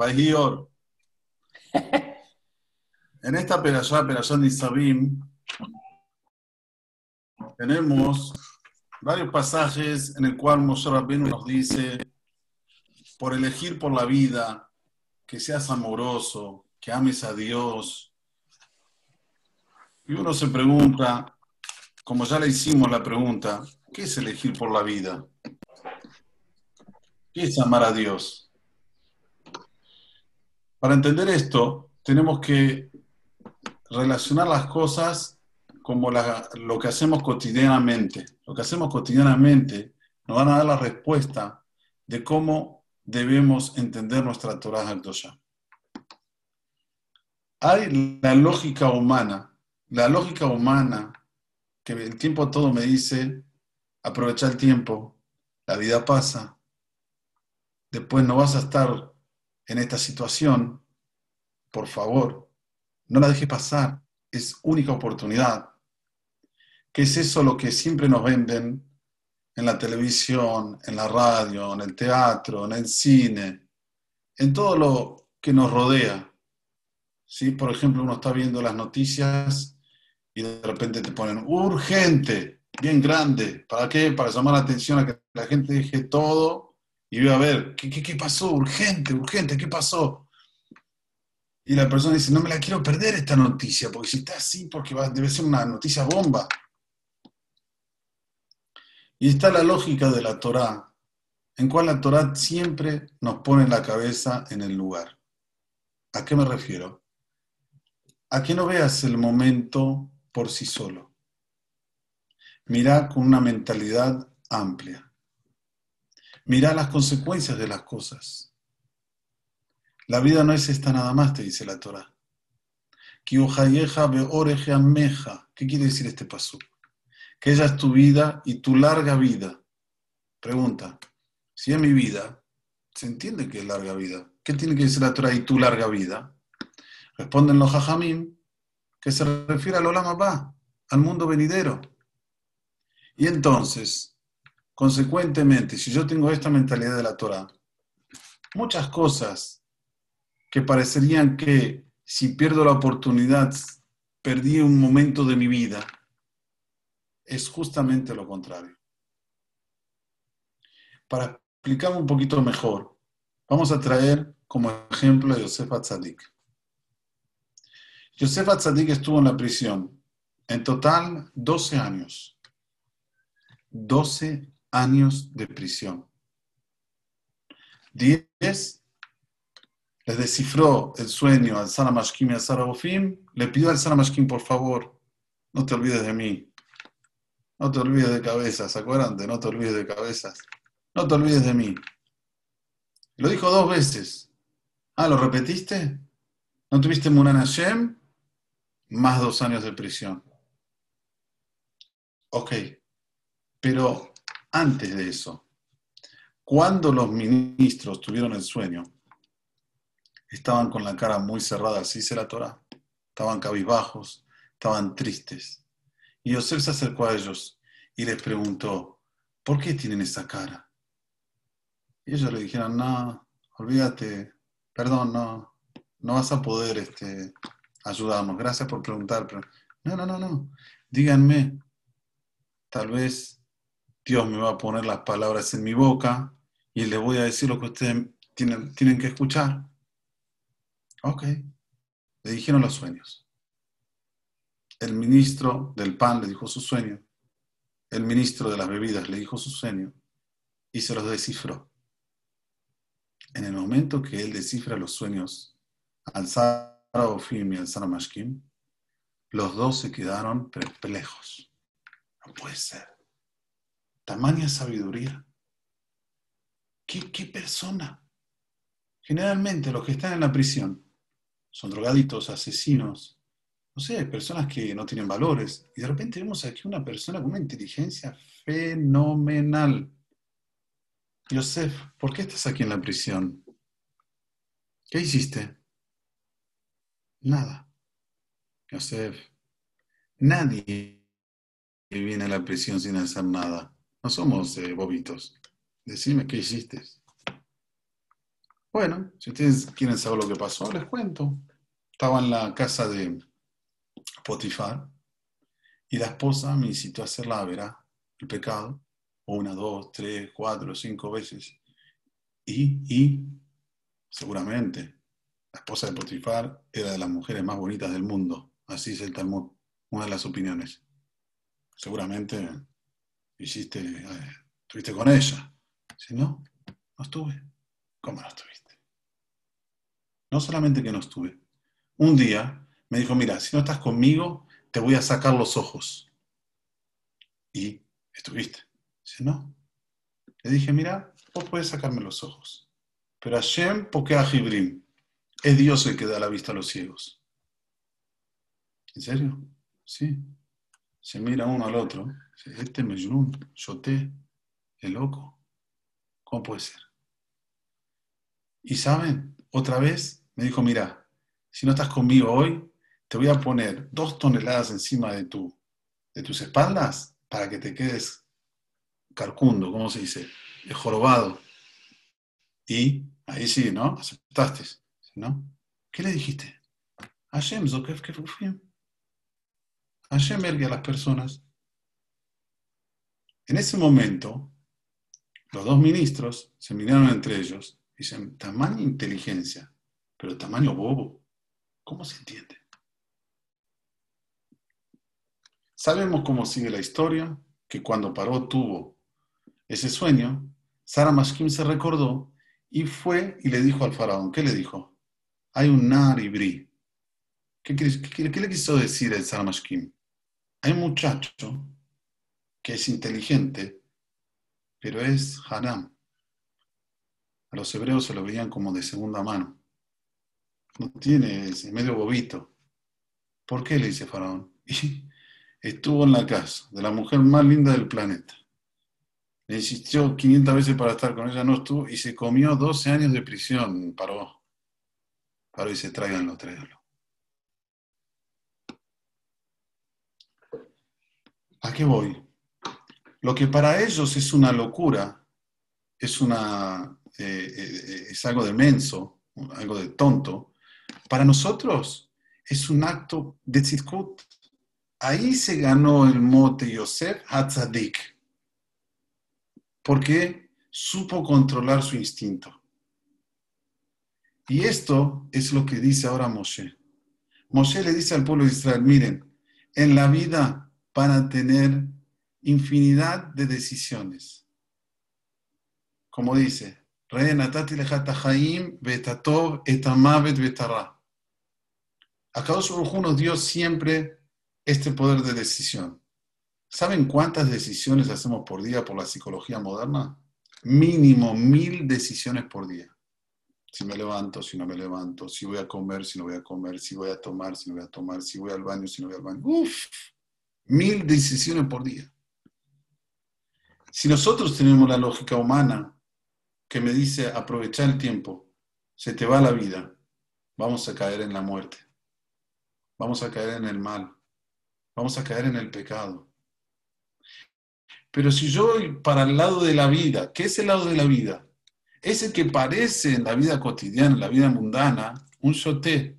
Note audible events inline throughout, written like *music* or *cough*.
Bailior. *laughs* En esta perashá, perashá de Isabim, tenemos varios pasajes en el cual Moshe Rabbeinu nos dice, por elegir por la vida, que seas amoroso, que ames a Dios. Y uno se pregunta, como ya le hicimos la pregunta, ¿qué es elegir por la vida? ¿Qué es amar a Dios? Para entender esto, tenemos que relacionar las cosas como lo que hacemos cotidianamente. Lo que hacemos cotidianamente nos van a dar la respuesta de cómo debemos entender nuestra Torah Hakdosha. Hay la lógica humana, la lógica humana que el tiempo todo me dice, aprovecha el tiempo, la vida pasa, después no vas a estar en esta situación, por favor, no la dejes pasar, es única oportunidad. ¿Qué es eso lo que siempre nos venden en la televisión, en la radio, en el teatro, en el cine, en todo lo que nos rodea? ¿Sí? Por ejemplo, uno está viendo las noticias y de repente te ponen urgente, bien grande. ¿Para qué? Para llamar la atención a que la gente deje todo y voy a ver, ¿qué, qué, pasó? Urgente, urgente, ¿qué pasó? Y la persona dice, no me la quiero perder esta noticia, porque si está así, porque va, debe ser una noticia bomba. Y está la lógica de la Torá, en cual la Torá siempre nos pone la cabeza en el lugar. ¿A qué me refiero? A que no veas el momento por sí solo. Mira con una mentalidad amplia. Mira las consecuencias de las cosas. La vida no es esta nada más, te dice la Torah. ¿Qué quiere decir este paso? Que ella es tu vida y tu larga vida. Pregunta, si es mi vida, se entiende que es larga vida. ¿Qué tiene que decir la Torah y tu larga vida? Responden los hajamim que se refiere al Olam Abba, al mundo venidero. Y entonces, Consecuentemente, si yo tengo esta mentalidad de la Torah, muchas cosas que parecerían que si pierdo la oportunidad, perdí un momento de mi vida, es justamente lo contrario. Para explicarlo un poquito mejor, vamos a traer como ejemplo a Yosef Atzadik. Yosef Atzadik estuvo en la prisión, en total 12 años. 12 años de prisión. Diez, le descifró el sueño al Saramashkim y al Sarabofim, le pidió al Saramashkim, por favor, no te olvides de mí. No te olvides de cabezas, ¿se acuerdan no te olvides de cabezas? No te olvides de mí. Lo dijo dos veces. Ah, ¿lo repetiste? ¿No tuviste Munan Hashem? Más dos años de prisión. Ok, pero antes de eso, cuando los ministros tuvieron el sueño, estaban con la cara muy cerrada, así se la Torah. Estaban cabizbajos, estaban tristes. Y Yosef se acercó a ellos y les preguntó, ¿por qué tienen esa cara? Y ellos le dijeron, no, olvídate, perdón, no, no vas a poder este, ayudarnos. Gracias por preguntar. Pero, no, no, no, no. Díganme, tal vez Dios me va a poner las palabras en mi boca y les voy a decir lo que ustedes tienen, tienen que escuchar. Ok, le dijeron los sueños. El ministro del pan le dijo su sueño. El ministro de las bebidas le dijo su sueño y se los descifró. En el momento que él descifra los sueños al Sarabofim y al Saramashkim, los dos se quedaron perplejos. No puede ser. Tamaña sabiduría. ¿Qué, persona? Generalmente los que están en la prisión son drogaditos, asesinos, no sé, personas que no tienen valores. Y de repente vemos aquí una persona con una inteligencia fenomenal. Yosef, ¿por qué estás aquí en la prisión? ¿Qué hiciste? Nada. Yosef, nadie viene a la prisión sin hacer nada. No somos eh, bobitos. Decime qué hiciste. Bueno, si ustedes quieren saber lo que pasó, les cuento. Estaba en la casa de Potifar y la esposa me incitó a hacer la vera, el pecado, una, dos, tres, cuatro, cinco veces. Y, y, seguramente, la esposa de Potifar era de las mujeres más bonitas del mundo. Así es el Talmud, una de las opiniones. Seguramente hiciste, estuviste con ella. Si no, no estuve. ¿Cómo no estuviste? No solamente que no estuve. Un día me dijo, mira, si no estás conmigo, te voy a sacar los ojos. Y estuviste. Si no, le dije, mira, vos puedes sacarme los ojos. Pero Hashem, porque a Jibrim, es Dios el que da la vista a los ciegos. ¿En serio? Sí. Se mira uno al otro. Este Mejnun, Yoté, el loco. ¿Cómo puede ser? Y saben, otra vez me dijo, mira, si no estás conmigo hoy, te voy a poner dos toneladas encima de, tu, de tus espaldas para que te quedes carcundo, ¿cómo se dice? Jorobado. Y ahí sí, ¿no? Aceptaste, ¿no? ¿Qué le dijiste? Hashem, Zokef, que Hashem ergue a las personas. En ese momento, los dos ministros se miraron entre ellos y dicen, tamaño inteligencia, pero tamaño bobo. ¿Cómo se entiende? Sabemos cómo sigue la historia, que cuando Paró tuvo ese sueño, Sara Mashkim se recordó y fue y le dijo al faraón, ¿qué le dijo? Hay un nar y ¿Qué, le quiso decir el Sara Mashkim? Hay un muchacho que es inteligente, pero es haram. A los hebreos se lo veían como de segunda mano. No tiene, ese medio bobito. ¿Por qué le dice Faraón? *laughs* Y estuvo en la casa de la mujer más linda del planeta. Le insistió 500 veces para estar con ella, no estuvo, y se comió 12 años de prisión. Paró. Paró y dice, tráiganlo, tráiganlo. ¿A voy? Lo que para ellos es una locura, es, una, eh, eh, es algo de menso, algo de tonto, para nosotros es un acto de tzidkut. Ahí se ganó el mote Yosef Hatzadik, porque supo controlar su instinto. Y esto es lo que dice ahora Moshe. Moshe le dice al pueblo de Israel, miren, en la vida van a tener infinidad de decisiones. Como dice, Acá uno nos dio siempre este poder de decisión. ¿Saben cuántas decisiones hacemos por día por la psicología moderna? Mínimo mil decisiones por día. Si me levanto, si no me levanto, si voy a comer, si no voy a comer, si voy a tomar, si no voy a tomar, si voy al baño, si no voy al baño. Uf, Mil decisiones por día. Si nosotros tenemos la lógica humana que me dice aprovechar el tiempo, se te va la vida, vamos a caer en la muerte, vamos a caer en el mal, vamos a caer en el pecado. Pero si yo voy para el lado de la vida, ¿qué es el lado de la vida? Es el que parece en la vida cotidiana, en la vida mundana, un shoté.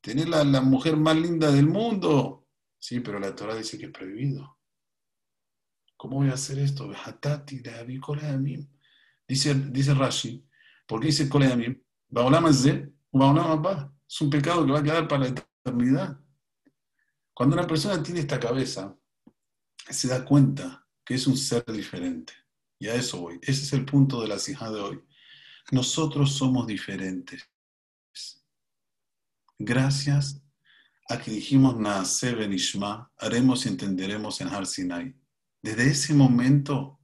Tener la, la mujer más linda del mundo, Sí, pero la Torah dice que es prohibido. ¿Cómo voy a hacer esto? Dice, dice Rashi, ¿por qué dice Koleamim? Es un pecado que va a quedar para la eternidad. Cuando una persona tiene esta cabeza, se da cuenta que es un ser diferente. Y a eso voy. Ese es el punto de la cija de hoy. Nosotros somos diferentes. Gracias Aquí dijimos Naase Benishma, haremos y entenderemos en Har Sinai. Desde ese momento,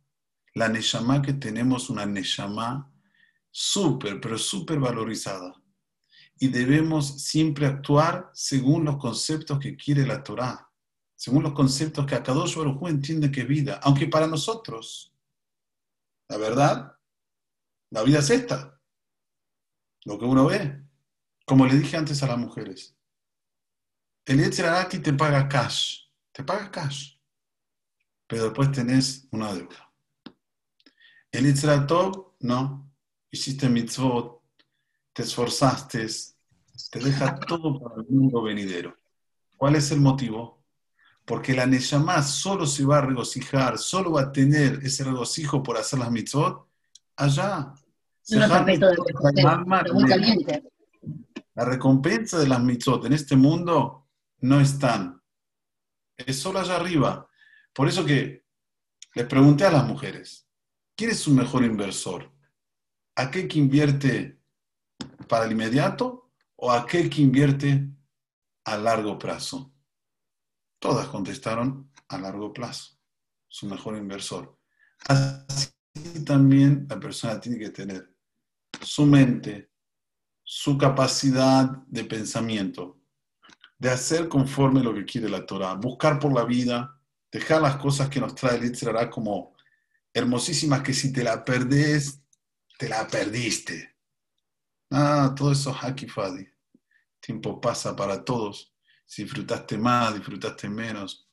la Neshama que tenemos, una Neshama súper, pero súper valorizada. Y debemos siempre actuar según los conceptos que quiere la Torah, según los conceptos que Akadosh Baruj entiende que vida. Aunque para nosotros, la verdad, la vida es esta, lo que uno ve. Como le dije antes a las mujeres, el aquí te paga cash, te paga cash, pero después tenés una deuda. El Top, no, hiciste mitzvot, te esforzaste, te deja *laughs* todo para el mundo venidero. ¿Cuál es el motivo? Porque la Neshama solo se va a regocijar, solo va a tener ese regocijo por hacer las mitzvot allá. La recompensa de las mitzvot en este mundo no están. Es solo allá arriba. Por eso que les pregunté a las mujeres, ¿quién es su mejor inversor? ¿Aquel que invierte para el inmediato o aquel que invierte a largo plazo? Todas contestaron a largo plazo, su mejor inversor. Así también la persona tiene que tener su mente, su capacidad de pensamiento, de hacer conforme lo que quiere la Torah, buscar por la vida, dejar las cosas que nos trae el Yitzhak como hermosísimas que si te la perdés, te la perdiste. Ah, todo eso es fadi. Tiempo pasa para todos. Si disfrutaste más, disfrutaste menos.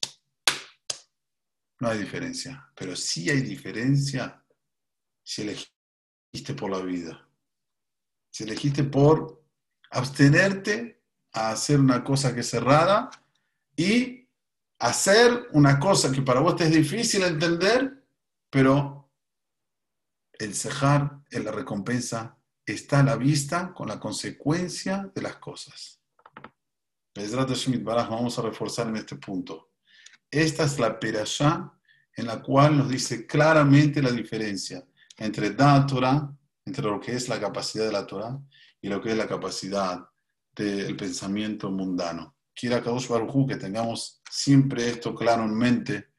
No hay diferencia. Pero sí hay diferencia si elegiste por la vida. Si elegiste por abstenerte a hacer una cosa que es cerrada y hacer una cosa que para vos te es difícil entender, pero el cejar en la recompensa está a la vista con la consecuencia de las cosas. Vamos a reforzar en este punto. Esta es la perashá en la cual nos dice claramente la diferencia entre Da Torah entre lo que es la capacidad de la Torah y lo que es la capacidad del pensamiento mundano. Quiera Kadosh Baruj que tengamos siempre esto claro en mente,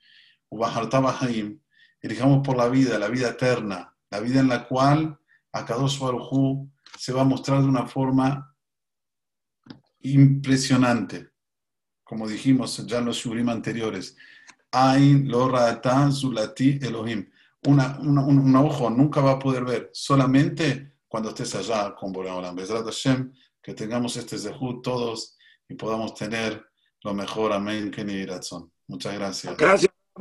elijamos por la vida, la vida eterna, la vida en la cual a Kadosh Baruj se va a mostrar de una forma impresionante. Como dijimos ya en los shurim anteriores, Ain lo zulati Elohim una, un ojo nunca va a poder ver, solamente cuando estés allá con Boreolam. Hashem, que tengamos este zehut todos y podamos tener lo mejor. Amén. Muchas gracias. Gracias.